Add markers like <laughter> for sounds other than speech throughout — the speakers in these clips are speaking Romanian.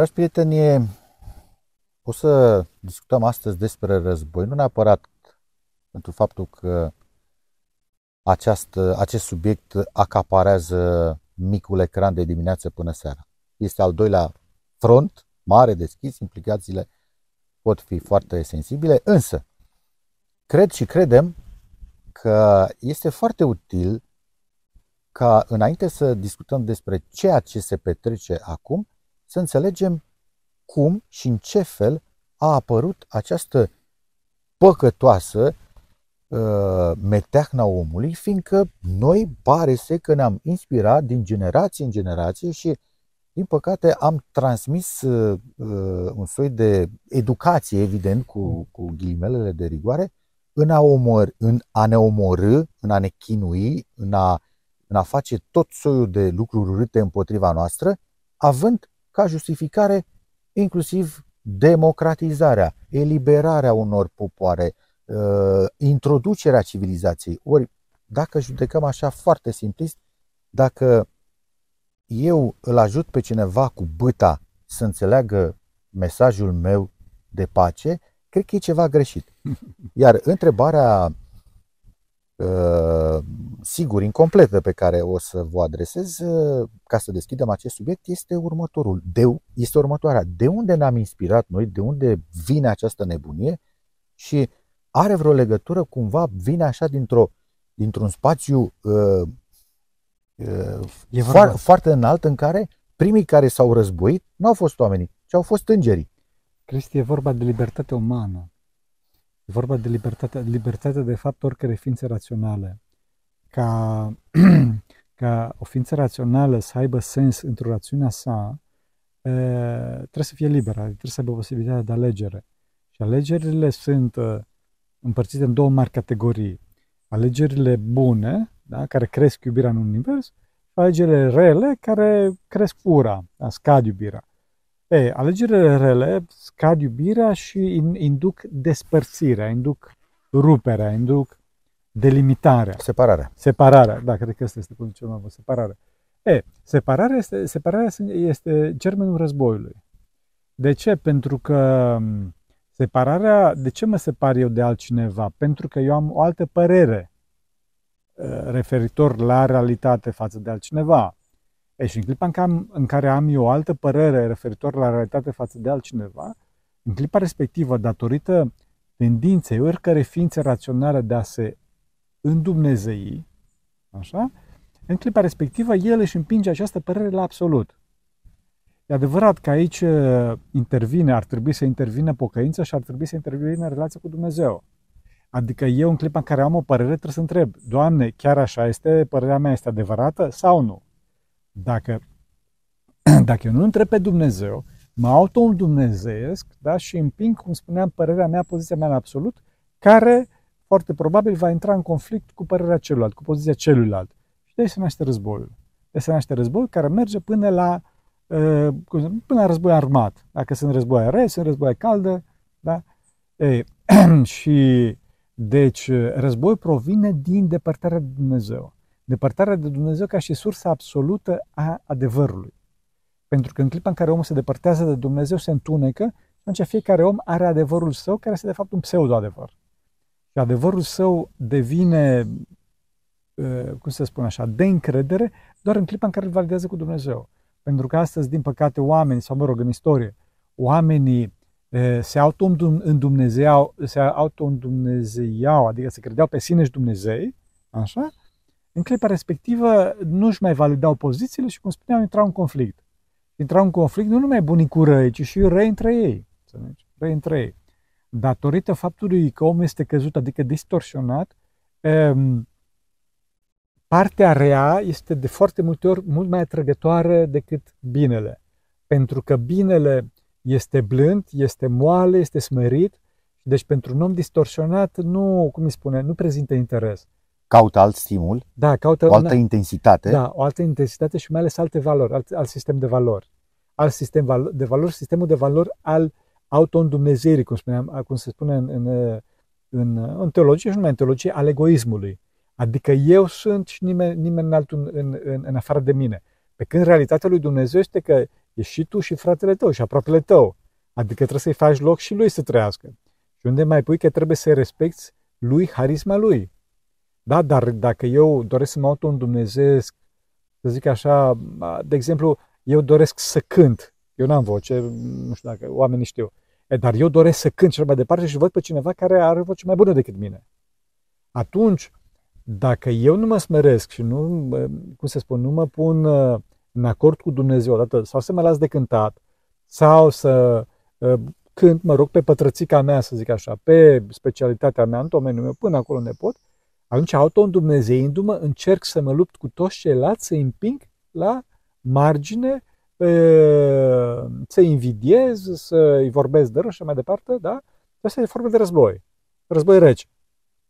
Dragi prieteni, o să discutăm astăzi despre război, nu neapărat pentru faptul că această, acest subiect acaparează micul ecran de dimineață până seara. Este al doilea front, mare, deschis, implicațiile pot fi foarte sensibile, însă cred și credem că este foarte util ca înainte să discutăm despre ceea ce se petrece acum, să înțelegem cum și în ce fel a apărut această păcătoasă uh, meteahna omului, fiindcă noi pare să că ne-am inspirat din generație în generație și, din păcate, am transmis uh, uh, un soi de educație, evident, cu, cu ghilimelele de rigoare, în a, omor, în a ne omorâ, în a ne chinui, în a, în a face tot soiul de lucruri urâte împotriva noastră, având ca justificare inclusiv democratizarea, eliberarea unor popoare, uh, introducerea civilizației. Ori, dacă judecăm așa foarte simplist, dacă eu îl ajut pe cineva cu băta să înțeleagă mesajul meu de pace, cred că e ceva greșit. Iar întrebarea uh, sigur, incompletă pe care o să vă adresez uh, ca să deschidem acest subiect este următorul. De, este următoarea. De unde ne-am inspirat noi? De unde vine această nebunie? Și are vreo legătură cumva? Vine așa dintr-o, dintr-un spațiu uh, uh, foarte, foarte înalt în care primii care s-au războit nu au fost oamenii, ci au fost îngerii. Cristi, e vorba de libertate umană. E vorba de libertate, libertate de fapt oricare ființe raționale ca, <clears throat> ca o ființă rațională să aibă sens într-o rațiunea sa, e, trebuie să fie liberă, adică trebuie să aibă posibilitatea de alegere. Și alegerile sunt împărțite în două mari categorii. Alegerile bune, da, care cresc iubirea în univers, și alegerile rele, care cresc ura, da, scad iubirea. E, alegerile rele scad iubirea și induc despărțirea, induc ruperea, induc delimitarea. Separarea. Separarea, da, cred că asta este cuvântul cel mai bun, separare. E, separarea este, separarea este germenul războiului. De ce? Pentru că separarea, de ce mă separ eu de altcineva? Pentru că eu am o altă părere referitor la realitate față de altcineva. E, și în clipa în care, am, în care am eu o altă părere referitor la realitate față de altcineva, în clipa respectivă, datorită tendinței oricare ființe raționale de a se în Dumnezei, așa, în clipa respectivă, el își împinge această părere la absolut. E adevărat că aici uh, intervine, ar trebui să intervină pocăința și ar trebui să intervină relația cu Dumnezeu. Adică eu în clipa în care am o părere trebuie să întreb, Doamne, chiar așa este, părerea mea este adevărată sau nu? Dacă, <clears throat> dacă eu nu întreb pe Dumnezeu, mă auto-dumnezeiesc da, și împing, cum spuneam, părerea mea, poziția mea în absolut, care foarte probabil va intra în conflict cu părerea celuilalt, cu poziția celuilalt. Și de aici se naște războiul. De se naște războiul care merge până la, uh, până la război armat. Dacă sunt războaie rece, sunt războaie caldă. Da? Ei, <clears throat> și deci războiul provine din depărtarea de Dumnezeu. Depărtarea de Dumnezeu ca și sursa absolută a adevărului. Pentru că în clipa în care omul se depărtează de Dumnezeu, se întunecă, atunci fiecare om are adevărul său, care este de fapt un pseudo-adevăr și adevărul său devine, uh, cum să spun așa, de încredere doar în clipa în care îl validează cu Dumnezeu. Pentru că astăzi, din păcate, oamenii, sau mă rog, în istorie, oamenii uh, se auto-îndumnezeiau, se auto-îndumnezeiau, adică se credeau pe sine și Dumnezei, așa, în clipa respectivă nu își mai validau pozițiile și, cum spuneam, intrau în conflict. Intrau în conflict nu numai bunii cu răi, ci și răi între ei. Răi între ei datorită faptului că omul este căzut, adică distorsionat, um, partea rea este de foarte multe ori mult mai atrăgătoare decât binele. Pentru că binele este blând, este moale, este smerit, deci pentru un om distorsionat nu, cum îi spune, nu prezintă interes. Caută alt stimul, da, caută o altă una, intensitate. Da, o altă intensitate și mai ales alte valori, alt, alt sistem de valori. Alt sistem de valori, sistemul de valori al auto-îndumnezeirii, cum, spuneam, cum se spune în, în, în, în teologie și numai în teologie, al egoismului. Adică eu sunt și nimeni, nimeni altul în, în, în, în afară de mine. Pe când realitatea lui Dumnezeu este că ești și tu și fratele tău și aproapele tău. Adică trebuie să-i faci loc și lui să trăiască. Și unde mai pui că trebuie să respecti lui harisma lui. Da, dar dacă eu doresc să mă auto-îndumnezesc, să zic așa, de exemplu, eu doresc să cânt. Eu n-am voce, nu știu dacă oamenii știu. E, dar eu doresc să cânt cel mai departe și văd pe cineva care are voce mai bună decât mine. Atunci, dacă eu nu mă smeresc și nu, cum să spun, nu mă pun uh, în acord cu Dumnezeu odată, sau să mă las de cântat, sau să uh, cânt, mă rog, pe pătrățica mea, să zic așa, pe specialitatea mea, în domeniul meu, până acolo unde pot, atunci, auto-îndumnezeindu-mă, încerc să mă lupt cu toți ceilalți, să împing la margine, să invidiez, să-i vorbesc de rău și mai departe, da? Asta e formă de război. Război rece.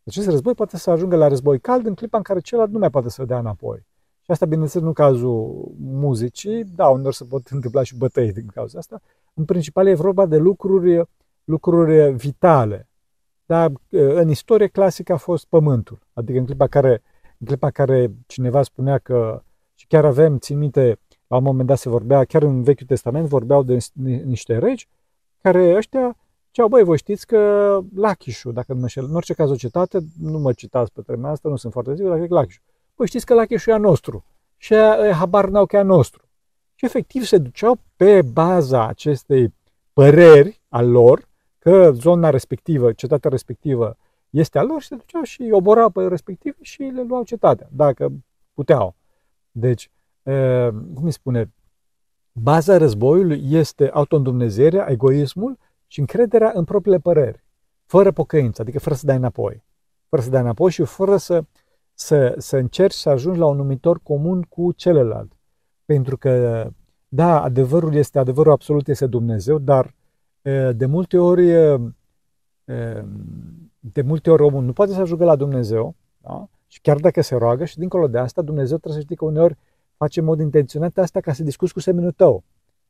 Deci acest război poate să ajungă la război cald în clipa în care celălalt nu mai poate să dea înapoi. Și asta, bineînțeles, nu în cazul muzicii, da, unor se pot întâmpla și bătăi din cauza asta. În principal e vorba de lucruri, lucruri vitale. Dar în istorie clasică a fost pământul. Adică în clipa care, în clipa care cineva spunea că, și chiar avem, țin minte, la un moment dat se vorbea, chiar în Vechiul Testament vorbeau de niște regi care ăștia ceau, băi, voi știți că Lachișul, dacă nu mă șel, în orice caz o cetate, nu mă citați pe termenul asta, nu sunt foarte sigur, dacă e Lachișul. Băi, știți că Lachișul e a nostru și e, habar n-au că e a nostru. Și efectiv se duceau pe baza acestei păreri a lor, că zona respectivă, cetatea respectivă este a lor și se duceau și oborau pe respectiv și le luau cetatea, dacă puteau. Deci, cum îi spune, baza războiului este autoîndumnezerea, egoismul și încrederea în propriile păreri, fără pocăință, adică fără să dai înapoi. Fără să dai înapoi și fără să, să, să încerci să ajungi la un numitor comun cu celălalt. Pentru că, da, adevărul este, adevărul absolut este Dumnezeu, dar de multe ori de multe ori omul nu poate să ajungă la Dumnezeu, da? și chiar dacă se roagă și dincolo de asta, Dumnezeu trebuie să știe că uneori face în mod intenționat asta ca să discuți cu semnul tău.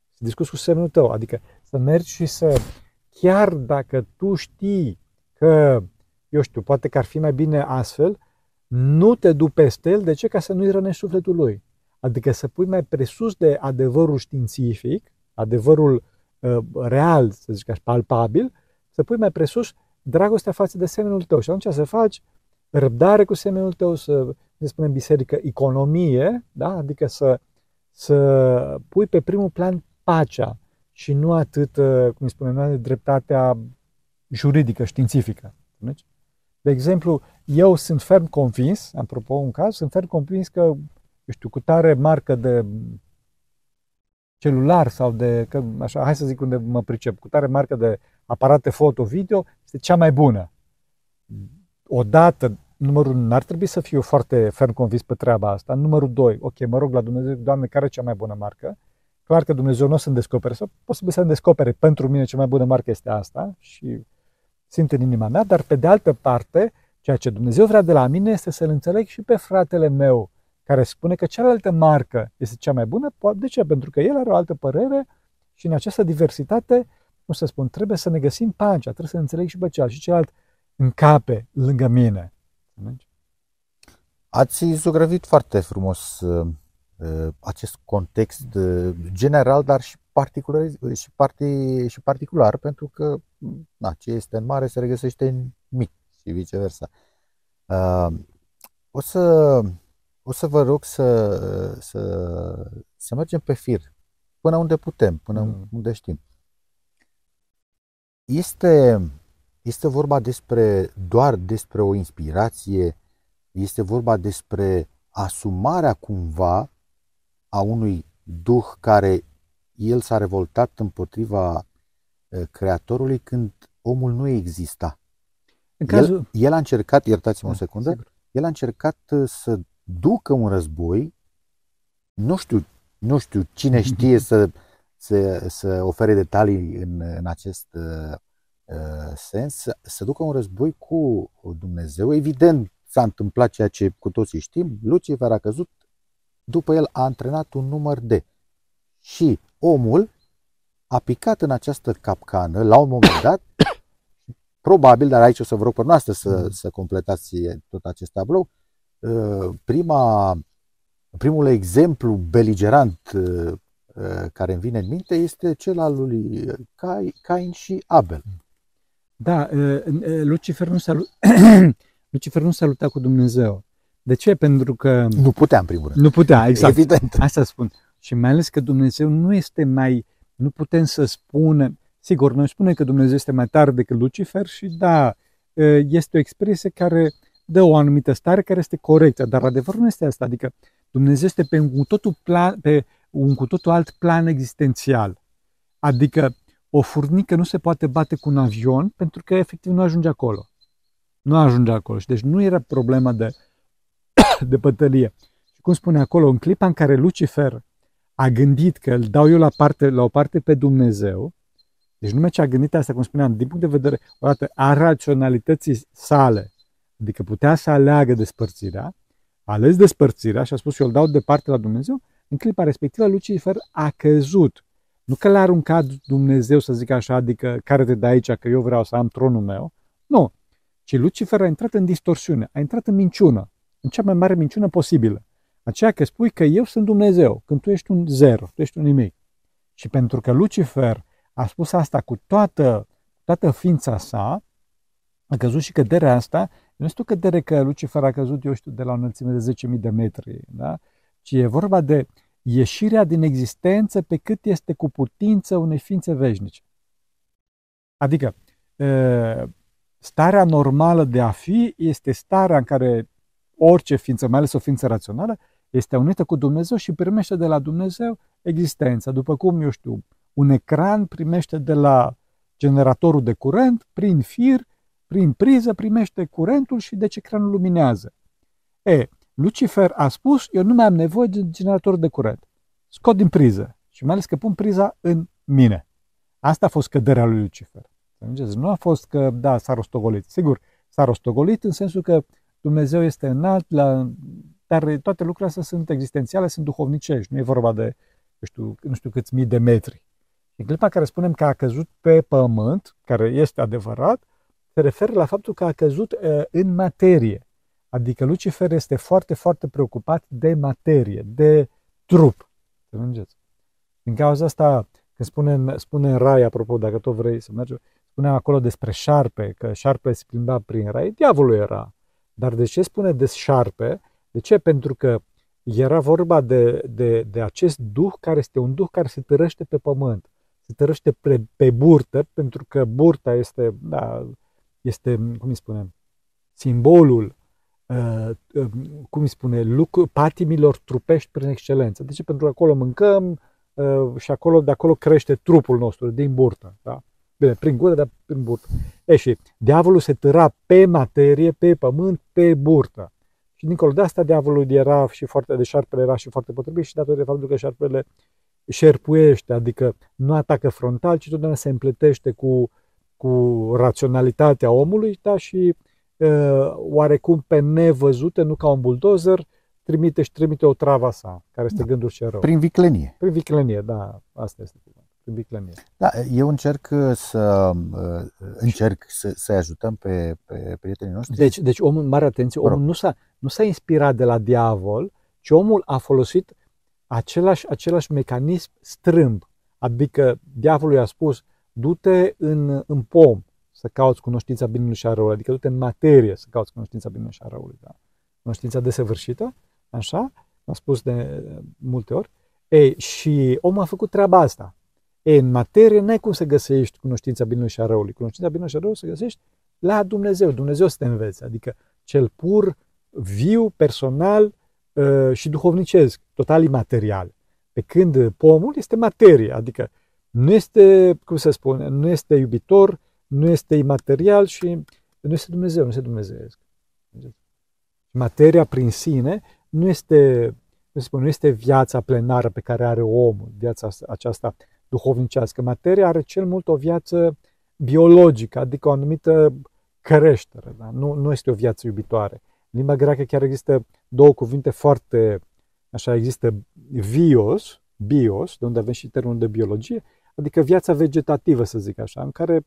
Să discuți cu semnul tău, adică să mergi și să, chiar dacă tu știi că, eu știu, poate că ar fi mai bine astfel, nu te du peste el, de ce? Ca să nu-i rănești sufletul lui. Adică să pui mai presus de adevărul științific, adevărul uh, real, să zic așa, palpabil, să pui mai presus dragostea față de semenul tău. Și atunci să faci răbdare cu semenul tău, să ne spunem biserică, economie, da? adică să, să pui pe primul plan pacea și nu atât, uh, cum spunem noi, dreptatea juridică, științifică. De exemplu, eu sunt ferm convins, apropo un caz, sunt ferm convins că, eu știu, cu tare marcă de celular sau de, că, așa, hai să zic unde mă pricep, cu tare marcă de aparate foto-video, este cea mai bună. Odată, numărul unu, n-ar trebui să fiu foarte ferm convins pe treaba asta. Numărul doi, ok, mă rog la Dumnezeu, Doamne, care e cea mai bună marcă? Clar că Dumnezeu nu o să-mi descopere, sau posibil să-mi descopere pentru mine cea mai bună marcă este asta și simt în inima mea, dar pe de altă parte, ceea ce Dumnezeu vrea de la mine este să-l înțeleg și pe fratele meu, care spune că cealaltă marcă este cea mai bună. De ce? Pentru că el are o altă părere și în această diversitate cum să spun, trebuie să ne găsim pancea, trebuie să înțeleg și pe celălalt și celălalt încape lângă mine. Ați zugrăvit foarte frumos uh, uh, acest context uh, general, dar și particular, și, parti, și particular, pentru că na, ce este în mare se regăsește în mic și viceversa. Uh, o, să, o să vă rog să, să, să mergem pe fir, până unde putem, până mm. unde știm. Este, este vorba despre doar despre o inspirație, este vorba despre asumarea cumva a unui duh care el s-a revoltat împotriva creatorului când omul nu exista. În cazul... el, el a încercat, iertați-mă o da, secundă, sigur. el a încercat să ducă un război, nu știu, nu știu cine știe să să, să ofere detalii în, în acest uh, uh, sens, să, să ducă un război cu Dumnezeu. Evident, s-a întâmplat ceea ce cu toții știm, Lucifer a căzut, după el a antrenat un număr de. Și omul a picat în această capcană la un moment dat, <coughs> probabil, dar aici o să vă rog pe noastră să, să completați tot acest tablou, uh, prima, primul exemplu beligerant uh, uh, care îmi vine în minte este cel al lui Cain și Abel. Da, uh, Lucifer nu s-a, <coughs> Lucifer nu s-a luptat cu Dumnezeu. De ce? Pentru că... Nu putea, în primul rând. Nu putea, <laughs> exact. Evident. Asta spun. Și mai ales că Dumnezeu nu este mai... Nu putem să spunem... Sigur, noi spunem că Dumnezeu este mai tare decât Lucifer și da, este o expresie care dă o anumită stare care este corectă, dar adevărul nu este asta. Adică Dumnezeu este pe un cu totul, plan, pe un cu totul alt plan existențial. Adică o furnică nu se poate bate cu un avion pentru că efectiv nu ajunge acolo. Nu ajunge acolo. Și deci nu era problema de, <coughs> de bătălie. Și cum spune acolo, în clipa în care Lucifer a gândit că îl dau eu la, parte, la o parte pe Dumnezeu, deci numai ce a gândit asta, cum spuneam, din punct de vedere, o dată, a raționalității sale, adică putea să aleagă despărțirea, a ales despărțirea și a spus eu îl dau departe la Dumnezeu, în clipa respectivă Lucifer a căzut. Nu că l-a aruncat Dumnezeu, să zic așa, adică care te de aici, că eu vreau să am tronul meu. Nu. Ci Lucifer a intrat în distorsiune, a intrat în minciună, în cea mai mare minciună posibilă. Aceea că spui că eu sunt Dumnezeu, când tu ești un zero, tu ești un nimic. Și pentru că Lucifer a spus asta cu toată, toată ființa sa, a căzut și căderea asta, nu este o cădere că Lucifer a căzut, eu știu, de la o înălțime de 10.000 de metri, da? ci e vorba de ieșirea din existență pe cât este cu putință unei ființe veșnice. Adică, starea normală de a fi este starea în care orice ființă, mai ales o ființă rațională, este unită cu Dumnezeu și primește de la Dumnezeu existența. După cum, eu știu, un ecran primește de la generatorul de curent, prin fir, prin priză, primește curentul și deci ecranul luminează. E, Lucifer a spus, eu nu mai am nevoie de generator de curent. Scot din priză și mai ales că pun priza în mine. Asta a fost căderea lui Lucifer. Nu a fost că, da, s-a rostogolit. Sigur, s-a rostogolit în sensul că Dumnezeu este înalt, la, dar toate lucrurile astea sunt existențiale, sunt duhovnicești. Nu e vorba de, eu știu, nu știu câți mii de metri. În clipa care spunem că a căzut pe pământ, care este adevărat, se referă la faptul că a căzut uh, în materie. Adică Lucifer este foarte, foarte preocupat de materie, de trup. Înțelegeți? Din cauza asta, când spune, spune în rai, apropo, dacă tot vrei să mergi, spune acolo despre șarpe, că șarpe se plimba prin rai, diavolul era. Dar de ce spune de șarpe? De ce? Pentru că era vorba de, de, de acest duh care este un duh care se tărăște pe pământ se tărăște pe, pe burtă, pentru că burta este, da, este, cum îi spunem, simbolul, uh, uh, cum îi spune, lucru, patimilor trupești prin excelență. Deci pentru că acolo mâncăm uh, și acolo, de acolo crește trupul nostru, din burtă. Da? Bine, prin gură, dar prin burtă. E și diavolul se tăra pe materie, pe pământ, pe burtă. Și dincolo de asta, diavolul era și foarte, de șarpele era și foarte potrivit și datorită faptul că șarpele șerpuiește, adică nu atacă frontal, ci totdeauna se împletește cu, cu raționalitatea omului da? și uh, oarecum pe nevăzute, nu ca un buldozer, trimite și trimite o trava sa, care este da. gândul și rău. Prin viclenie. Prin viclenie, da, asta este Prin viclenie. Da, eu încerc să încerc să, să ajutăm pe, pe prietenii noștri. Deci, deci omul, mare atenție, omul nu s-a, nu s-a inspirat de la diavol, ci omul a folosit același, același mecanism strâmb. Adică diavolul i-a spus, du-te în, în pom să cauți cunoștința binului și a răului, adică du-te în materie să cauți cunoștința binului și a răului. Da? Cunoștința desăvârșită, așa, am spus de multe ori. Ei, și omul a făcut treaba asta. Ei, în materie n-ai cum să găsești cunoștința binului și a răului. Cunoștința binului și a răului să găsești la Dumnezeu. Dumnezeu să te învețe, adică cel pur, viu, personal, Uh, și duhovnicesc, total imaterial. Pe când pomul este materie, adică nu este, cum să spune, nu este iubitor, nu este imaterial și nu este Dumnezeu, nu este dumnezeiesc. Materia prin sine nu este, cum să spun, nu este viața plenară pe care are omul, viața aceasta duhovnicească. Materia are cel mult o viață biologică, adică o anumită creștere, da? nu, nu este o viață iubitoare. În limba greacă chiar există două cuvinte foarte, așa, există bios, bios, de unde avem și termenul de biologie, adică viața vegetativă, să zic așa, în care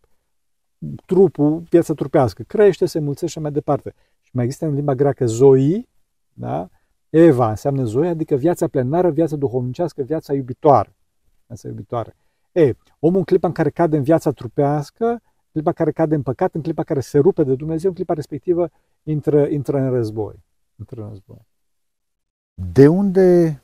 trupul, viața trupească, crește, se mulțește mai departe. Și mai există în limba greacă zoi, da? Eva înseamnă zoi, adică viața plenară, viața duhovnicească, viața iubitoare. viața iubitoare. E, omul în clipa în care cade în viața trupească, în clipa în care cade în păcat, în clipa în care se rupe de Dumnezeu, în clipa respectivă intră, intră în război. Intră în război. De unde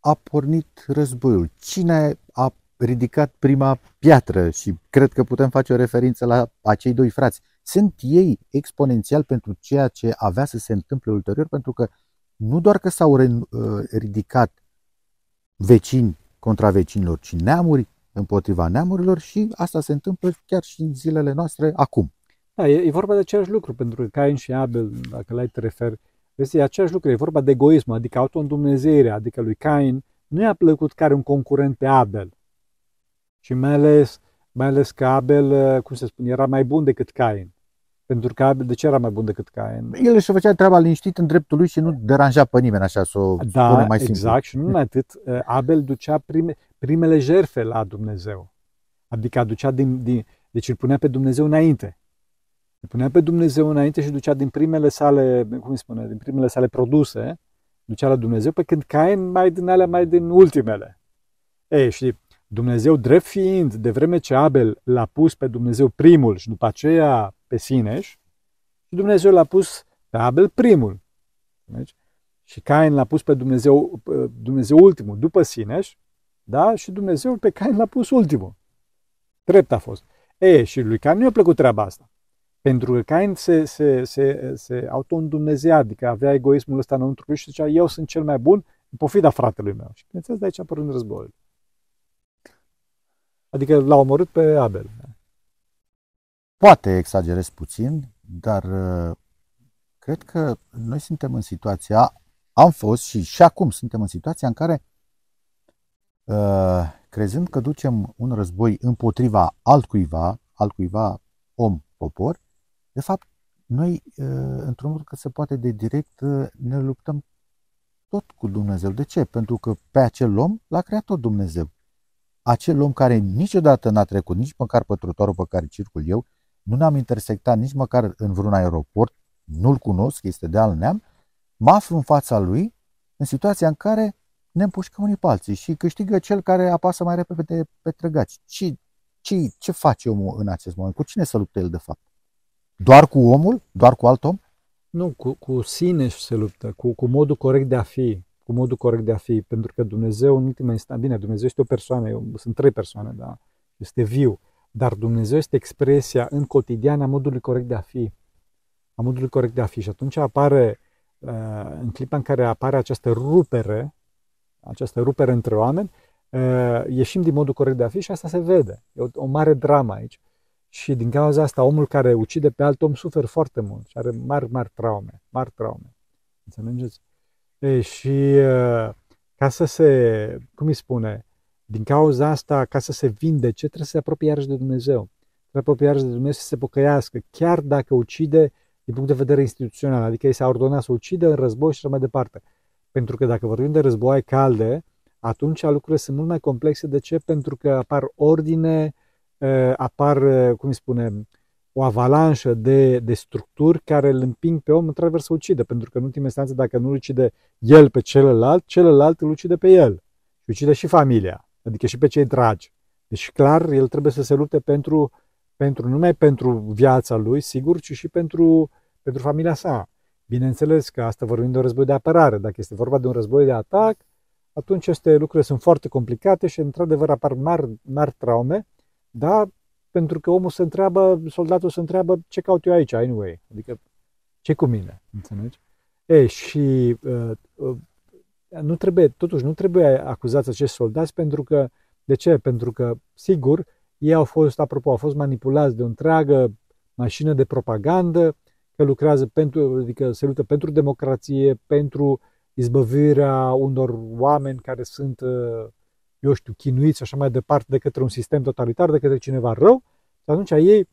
a pornit războiul? Cine a ridicat prima piatră? Și cred că putem face o referință la acei doi frați. Sunt ei exponențial pentru ceea ce avea să se întâmple ulterior, pentru că nu doar că s-au uh, ridicat vecini contra vecinilor, ci neamuri împotriva neamurilor și asta se întâmplă chiar și în zilele noastre acum. Da, e, e vorba de același lucru, pentru că Cain și Abel, dacă la te referi, vezi, e același lucru, e vorba de egoism, adică auto-îndumnezeire, adică lui Cain nu i-a plăcut care un concurent pe Abel. Și mai ales, mai ales că Abel, uh, cum se spune, era mai bun decât Cain. Pentru că Abel, de ce era mai bun decât Cain? El își făcea treaba liniștit în dreptul lui și nu deranja pe nimeni, așa, să o da, spune mai simplu. exact, și nu numai atât, uh, Abel ducea prime, primele jerfe la Dumnezeu. Adică aducea din, din, deci îl punea pe Dumnezeu înainte. Îl punea pe Dumnezeu înainte și ducea din primele sale, cum îi spune, din primele sale produse, ducea la Dumnezeu, pe când Cain mai din alea, mai din ultimele. Ei, și Dumnezeu drept fiind, de vreme ce Abel l-a pus pe Dumnezeu primul și după aceea pe Sineș, și Dumnezeu l-a pus pe Abel primul. Deci, și Cain l-a pus pe Dumnezeu, Dumnezeu ultimul, după Sineș, da? Și Dumnezeu pe Cain l-a pus ultimul. Drept a fost. E, și lui Cain nu i-a plăcut treaba asta. Pentru că Cain se, se, se, se auto-îndumnezea, adică avea egoismul ăsta înăuntru lui și zicea, eu sunt cel mai bun în pofida fratelui meu. Și bineînțeles, de aici a apărut războiul. Adică l-a omorât pe Abel. Poate exagerez puțin, dar uh, cred că noi suntem în situația, am fost și și acum suntem în situația în care, uh, crezând că ducem un război împotriva altcuiva, altcuiva om, popor, de fapt, noi, uh, într-un mod cât se poate de direct, ne luptăm tot cu Dumnezeu. De ce? Pentru că pe acel om l-a creat tot Dumnezeu. Acel om care niciodată n-a trecut nici măcar pe trotuarul pe care circul eu, nu ne-am intersectat nici măcar în vreun aeroport, nu-l cunosc, este de alt neam, mă aflu în fața lui în situația în care ne împușcăm unii pe alții și câștigă cel care apasă mai repede pe trăgaci. Ce, ce, ce face omul în acest moment? Cu cine să lupte el de fapt? Doar cu omul? Doar cu alt om? Nu, cu, cu sine se luptă, cu, cu modul corect de a fi, cu modul corect de a fi, pentru că Dumnezeu în ultima instanță, bine, Dumnezeu este o persoană, eu, sunt trei persoane, da, este viu, dar Dumnezeu este expresia în cotidian a modului corect de a fi. A modului corect de a fi. Și atunci apare, uh, în clipa în care apare această rupere, această rupere între oameni, uh, ieșim din modul corect de a fi și asta se vede. E o, o mare dramă aici. Și din cauza asta, omul care ucide pe alt om suferă foarte mult și are mari, mari traume. Mari traume. Înțelegeți? E, și uh, ca să se, cum îi spune, din cauza asta, ca să se vindece, trebuie să se apropie iarăși de Dumnezeu. Trebuie apropie iarăși de Dumnezeu să se pocăiască, chiar dacă ucide din punct de vedere instituțional, adică ei s-a ordonat să ucide în război și așa mai departe. Pentru că dacă vorbim de războaie calde, atunci lucrurile sunt mult mai complexe. De ce? Pentru că apar ordine, apar, cum îi spune, o avalanșă de, de structuri care îl împing pe om într-adevăr să ucide. Pentru că în ultima instanță, dacă nu ucide el pe celălalt, celălalt îl ucide pe el. Și ucide și familia adică și pe cei dragi. Deci clar, el trebuie să se lupte pentru, pentru nu numai pentru viața lui, sigur, ci și pentru, pentru familia sa. Bineînțeles că asta vorbim de un război de apărare. Dacă este vorba de un război de atac, atunci aceste lucruri sunt foarte complicate și într-adevăr apar mari, mari traume, dar pentru că omul se întreabă, soldatul se întreabă ce caut eu aici, anyway, adică ce cu mine, înțelegi? E, și uh, uh, nu trebuie, totuși nu trebuie acuzați acești soldați pentru că, de ce? Pentru că, sigur, ei au fost, apropo, au fost manipulați de o întreagă mașină de propagandă, că lucrează pentru, adică se luptă pentru democrație, pentru izbăvirea unor oameni care sunt, uh, eu știu, chinuiți așa mai departe de către un sistem totalitar, de către cineva rău, și atunci ei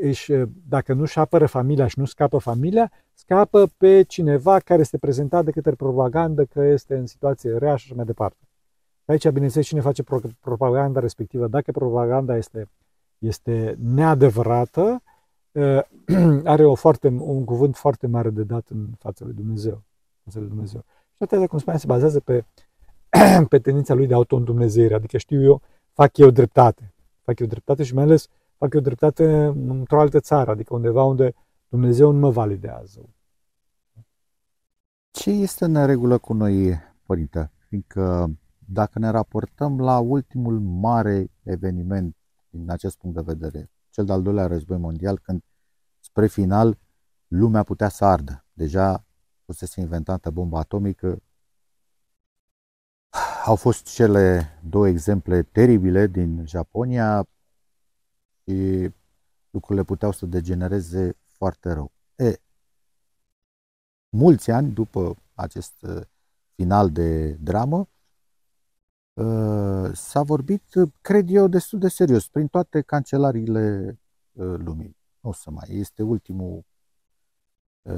își, dacă nu-și apără familia și nu scapă familia, scapă pe cineva care este prezentat de către propagandă că este în situație rea și așa mai departe. Aici, bineînțeles, cine face propaganda respectivă, dacă propaganda este, este neadevărată, <clears throat> are o foarte, un cuvânt foarte mare de dat în fața lui Dumnezeu. Fața lui Dumnezeu. Și toate cum spuneam, se bazează pe, <clears throat> pe tendința lui de auto-îndumnezeire, adică știu eu, fac eu dreptate. Fac eu dreptate și mai ales fac eu dreptate într-o altă țară, adică undeva unde Dumnezeu nu mă validează. Ce este în regulă cu noi, părinte? Fiindcă dacă ne raportăm la ultimul mare eveniment din acest punct de vedere, cel de-al doilea război mondial, când spre final lumea putea să ardă. Deja fusese inventată bomba atomică. Au fost cele două exemple teribile din Japonia și lucrurile puteau să degenereze foarte rău. E, mulți ani după acest uh, final de dramă, uh, s-a vorbit, cred eu, destul de serios, prin toate cancelariile uh, lumii. Nu o să mai. Este ultimul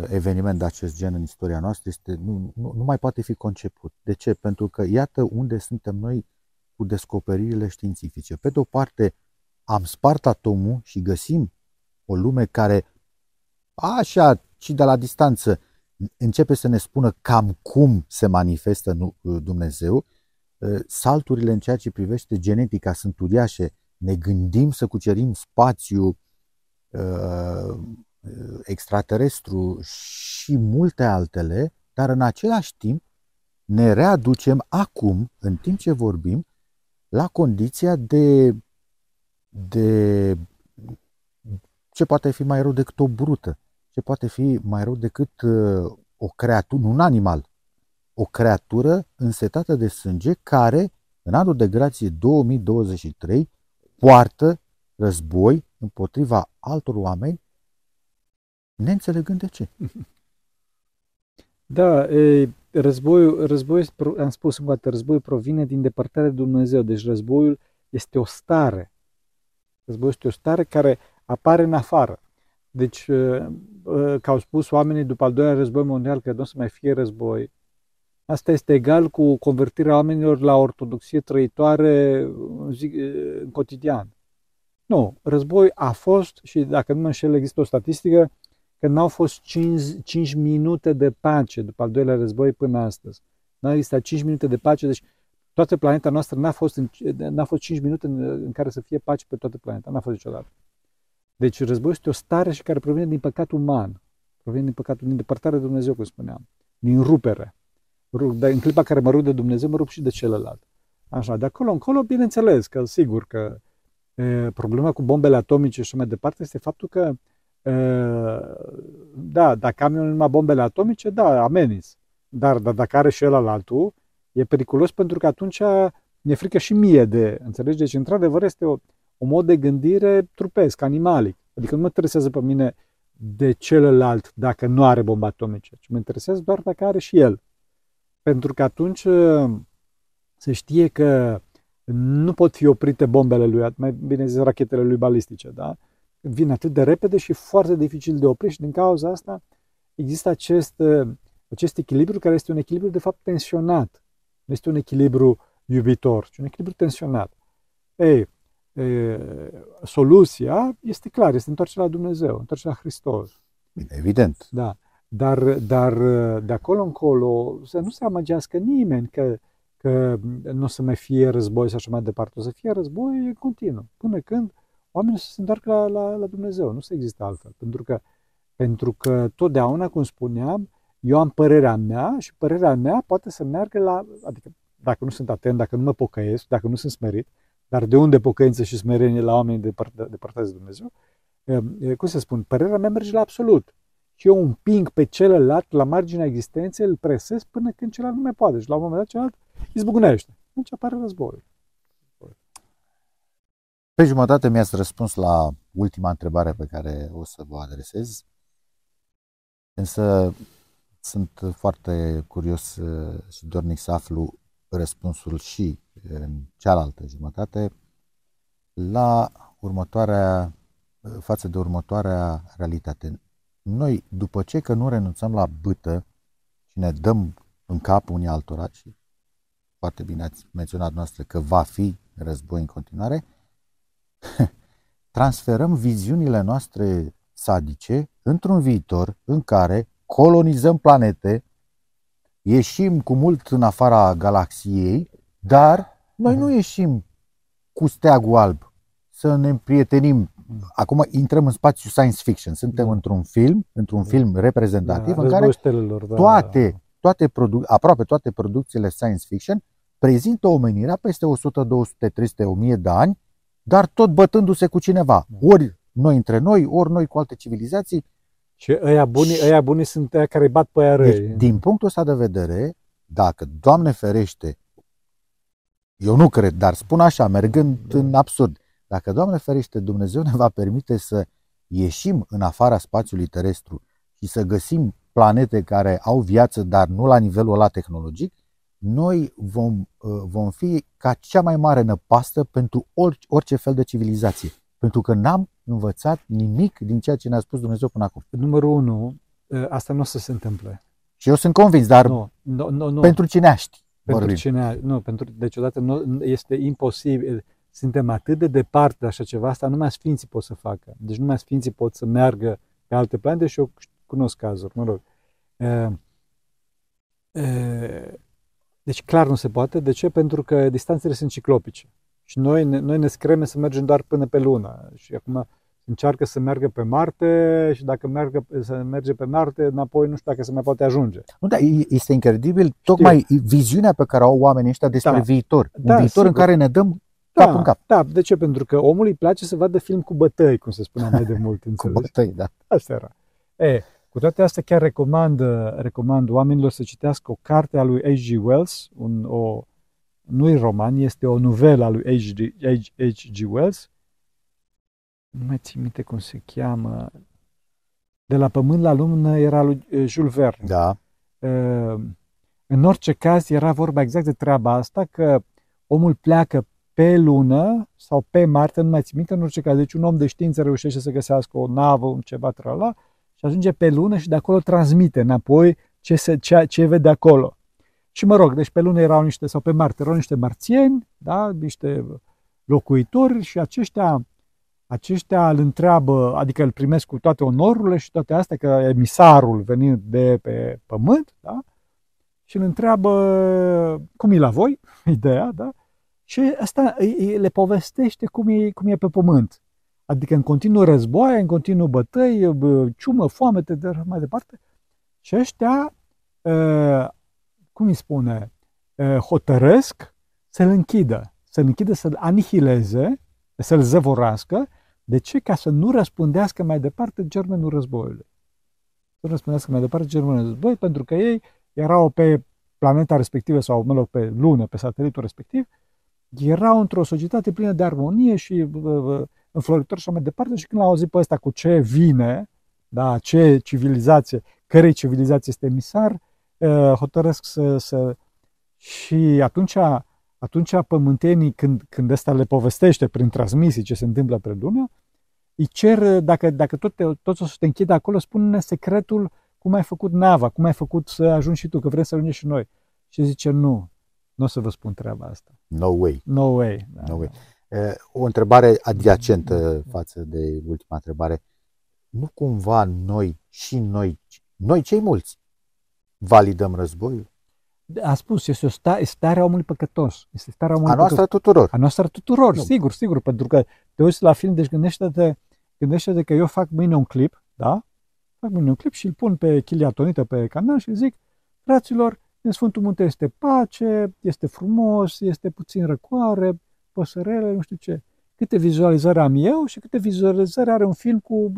eveniment de acest gen în istoria noastră. Este, nu, nu, nu mai poate fi conceput. De ce? Pentru că iată unde suntem noi cu descoperirile științifice. Pe de o parte, am spart atomul și găsim o lume care, așa, și de la distanță, începe să ne spună cam cum se manifestă Dumnezeu, ă, salturile în ceea ce privește genetica sunt uriașe. Ne gândim să cucerim spațiu ă, extraterestru și multe altele, dar în același timp ne readucem acum, în timp ce vorbim, la condiția de, de ce poate fi mai rău decât o brută ce poate fi mai rău decât uh, o creatură, nu un animal, o creatură însetată de sânge care, în anul de grație 2023, poartă război împotriva altor oameni, neînțelegând de ce. <laughs> Da, e, războiul, războiul, am spus încă dată, războiul provine din depărtarea de Dumnezeu, deci războiul este o stare. Războiul este o stare care apare în afară. Deci, uh, uh, că au spus oamenii după al doilea război mondial că nu o să mai fie război, asta este egal cu convertirea oamenilor la ortodoxie trăitoare zic, uh, în cotidian. Nu, război a fost și dacă nu mă înșel există o statistică că n-au fost 5, 5 minute de pace după al doilea război până astăzi. N-a existat 5 minute de pace, deci toată planeta noastră n-a fost, n-a fost 5 minute în, în care să fie pace pe toată planeta, n-a fost niciodată. Deci războiul este o stare și care provine din păcat uman, provine din păcatul, din depărtarea de Dumnezeu, cum spuneam, din rupere. Dar în clipa care mă rup de Dumnezeu, mă rup și de celălalt. Așa, de acolo încolo, bineînțeles că sigur că e, problema cu bombele atomice și mai departe este faptul că e, da, dacă am eu numai bombele atomice, da, amenis. Dar, dar dacă are și el altul, e periculos pentru că atunci mi-e frică și mie de, înțelegi? Deci, într-adevăr, este o, un mod de gândire trupesc, animalic. Adică nu mă interesează pe mine de celălalt dacă nu are bomba atomice, ci mă interesează doar dacă are și el. Pentru că atunci uh, se știe că nu pot fi oprite bombele lui, mai bine zis rachetele lui balistice, da? Vin atât de repede și foarte dificil de oprit și din cauza asta există acest, uh, acest echilibru care este un echilibru de fapt tensionat. Nu este un echilibru iubitor, ci un echilibru tensionat. Ei, e, soluția este clar, este întoarcerea la Dumnezeu, întoarcerea la Hristos. Evident. Da. Dar, dar de acolo încolo să nu se amăgească nimeni că, că nu o să mai fie război și așa mai departe. O să fie război continuu, până când oamenii să se întoarcă la, la, la Dumnezeu. Nu se există altfel. Pentru că, pentru că totdeauna, cum spuneam, eu am părerea mea și părerea mea poate să meargă la, adică dacă nu sunt atent, dacă nu mă pocăiesc, dacă nu sunt smerit, dar de unde pocăință și smerenie la oameni depărtați de Dumnezeu? Cum să spun? Părerea mea merge la absolut. Și eu împing pe celălalt la marginea existenței, îl presez până când celălalt nu mai poate. Și la un moment dat celălalt izbucnește. Atunci apare războiul. Pe jumătate mi-ați răspuns la ultima întrebare pe care o să vă adresez. Însă sunt foarte curios uh, și dornic să aflu răspunsul și în cealaltă jumătate la următoarea, față de următoarea realitate. Noi, după ce că nu renunțăm la bâtă și ne dăm în cap unii altora, și foarte bine ați menționat noastră că va fi război în continuare, <laughs> transferăm viziunile noastre sadice într-un viitor în care colonizăm planete ieșim cu mult în afara galaxiei, dar noi nu ieșim cu steagul alb să ne împrietenim. Acum intrăm în spațiu science fiction. Suntem Da. într-un film, într-un film reprezentativ în Războiul care stelelor, da. toate, toate produ- aproape toate producțiile science fiction prezintă omenirea peste 100, 200, 300, 1000 de ani, dar tot bătându-se cu cineva. Da. Ori noi între noi, ori noi cu alte civilizații. Și ăia buni, ăia buni sunt ăia care bat pe aia răi. Deci, din punctul ăsta de vedere, dacă, Doamne ferește, eu nu cred, dar spun așa, mergând în absurd, dacă, Doamne ferește, Dumnezeu ne va permite să ieșim în afara spațiului terestru și să găsim planete care au viață, dar nu la nivelul ăla tehnologic, noi vom, uh, vom fi ca cea mai mare năpastă pentru orice, orice fel de civilizație. Pentru că n-am învățat nimic din ceea ce ne-a spus Dumnezeu până acum. Numărul unu, ă, asta nu o să se întâmple. Și eu sunt convins, dar Nu, nu, nu, nu. pentru cineaști pentru vorbim. cine, nu, pentru, deci odată nu, este imposibil, suntem atât de departe de așa ceva, asta numai sfinții pot să facă. Deci numai sfinții pot să meargă pe alte planete și eu cunosc cazuri, mă rog. E, e, deci clar nu se poate. De ce? Pentru că distanțele sunt ciclopice. Și noi, ne- noi ne screme să mergem doar până pe lună. Și acum încearcă să meargă pe Marte și dacă meargă, să merge pe Marte, înapoi nu știu dacă se mai poate ajunge. Nu, da, e- este incredibil tocmai viziunea pe care o au oamenii ăștia despre Da. viitor. Un Da, viitor în sigur. care ne dăm cap Da, în cap. da, de ce? Pentru că omului îi place să vadă film cu bătăi, cum se spunea mai de mult, <laughs> Cu înțelegi? bătăi, da. Asta era. E, cu toate astea chiar recomand, recomand oamenilor să citească o carte a lui H.G. Wells, un, o, nu e roman, este o novelă a lui H.G. H.G. Wells. Nu mai țin minte cum se cheamă. De la pământ la lumină era lui eh, Jules Verne. Da. Uh, în orice caz era vorba exact de treaba asta, că omul pleacă pe lună sau pe Marte, nu mai țin minte, în orice caz. Deci un om de știință reușește să găsească o navă, un ceva, trala, și ajunge pe lună și de acolo transmite înapoi ce, se, ce, ce vede acolo. Și mă rog, deci pe lună erau niște, sau pe Marte erau niște marțieni, da, niște locuitori și aceștia, aceștia îl întreabă, adică îl primesc cu toate onorurile și toate astea, că emisarul venind de pe pământ, da, și îl întreabă cum e la voi, <laughs> ideea, da, și asta îi- îi- le povestește cum e, cum e pe pământ. Adică în continuu războaie, în continuu bătăi, bă, ciumă, foamete, de mai departe. Și ăștia, uh, cum îi spune, uh, hotărăsc să-l închidă, să-l închidă, să-l anihileze, să-l zăvorască. De ce? Ca să nu răspundească mai departe germenul războiului. Să nu răspundească mai departe germenul război, pentru că ei erau pe planeta respectivă sau, mă rog, pe lună, pe satelitul respectiv, erau într-o societate plină de armonie și uh, înfloritor și așa mai departe și când l-au auzit pe ăsta cu ce vine, da, ce civilizație, cărei civilizație este emisar, uh, hotărăsc să, să... Și atunci, atunci pământenii, când, când ăsta le povestește prin transmisii ce se întâmplă pe lună, îi cer, dacă, dacă tot, te, tot o să te închide acolo, spune-ne secretul cum ai făcut nava, cum ai făcut să ajungi și tu, că vrem să ajungem și noi. Și zice, nu, nu o să vă spun treaba asta. No way. No way. Da, No way. da. E, O întrebare adiacentă față de ultima întrebare. Nu cumva noi și noi, noi cei mulți, validăm războiul? A spus, este o sta, este starea omului păcătos. Este starea omului A noastră păcătos. tuturor. A noastră a tuturor, Nu. sigur, sigur, pentru că te uiți la film, deci gândește-te, gândește-te că eu fac mâine un clip, da? Fac mâine un clip și îl pun pe chiliatonită pe canal și zic, fraților, în Sfântul Munte este pace, este frumos, este puțin răcoare, păsărele, nu știu ce. Câte vizualizări am eu și câte vizualizări are un film cu,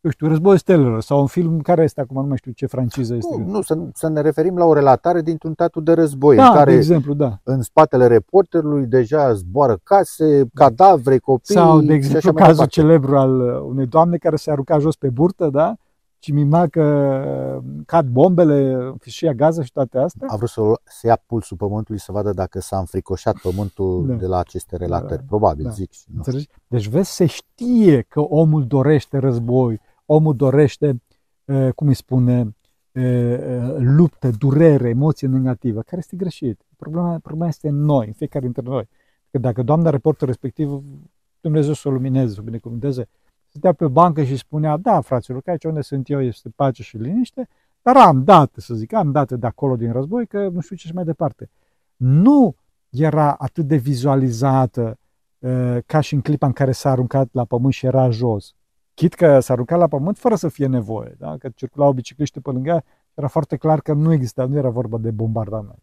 eu știu, Războiul Stelelor sau un film care este acum, nu mai știu ce franciză este. Nu, nu să, să ne referim la o relatare dintr-un teatru de război, da, în care de exemplu, da. în spatele reporterului deja zboară case, cadavre, copii Sau, de și exemplu, așa mai cazul departe. celebru al uh, unei doamne care se arunca jos pe burtă, da? Și mima că uh, cad bombele, fâșia gază și toate astea. A vrut să, să ia pulsul pământului să vadă dacă s-a înfricoșat pământul Da. de la aceste relatări. Da, Probabil, da. zic. Nu. Înțelegi? Deci vezi, se știe că omul dorește război, omul dorește, uh, cum îi spune, uh, uh, luptă, durere, emoție negativă, care este greșit. Problema, problema este în noi, în fiecare dintre noi. Că dacă doamna reporter respectiv, Dumnezeu să o lumineze, să o binecuvânteze, stătea pe bancă și spunea, da, fraților, că aici unde sunt eu este pace și liniște, Dar am date, să zic, am date de acolo din război, că nu știu ce și mai departe. Nu era atât de vizualizată uh, ca și în clipa în care s-a aruncat la pământ și era jos. Chit că s-a aruncat la pământ fără să fie nevoie, da? că circulau bicicliști pe lângă era foarte clar că nu exista, nu era vorba de bombardament.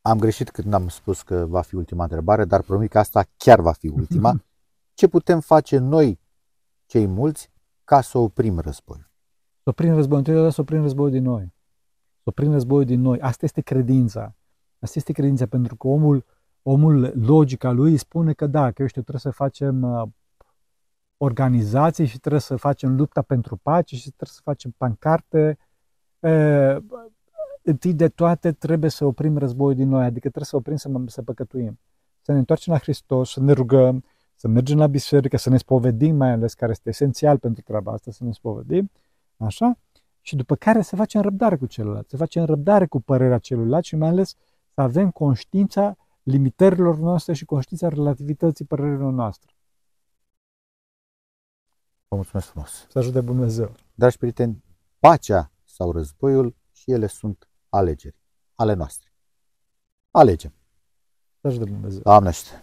Am greșit când am spus că va fi ultima întrebare, dar promit că asta chiar va fi ultima. <laughs> Ce putem face noi, cei mulți, ca să oprim războiul? Să oprim războiul, întâi de să oprim războiul din noi. Să oprim războiul din noi. Asta este credința. Asta este credința, pentru că omul, omul logica lui spune că da, că eu știu, trebuie să facem uh, organizații și trebuie să facem lupta pentru pace și trebuie să facem pancarte. Uh, întâi de toate trebuie să oprim războiul din noi, adică trebuie să oprim să, să păcătuim. Să ne întoarcem la Hristos, să ne rugăm, să mergem la biserică, să ne spovedim mai ales, care este esențial pentru treaba asta, să ne spovedim, așa? Și după care să facem răbdare cu celălalt, să facem răbdare cu părerea celuilalt și mai ales să avem conștiința limitărilor noastre și conștiința relativității părerilor noastre. Vă mulțumesc frumos. Să ajute Dumnezeu. Dragi prieteni, pacea sau războiul și ele sunt alegeri ale noastre. Alegem. Să ajute Dumnezeu. Doamne ajută.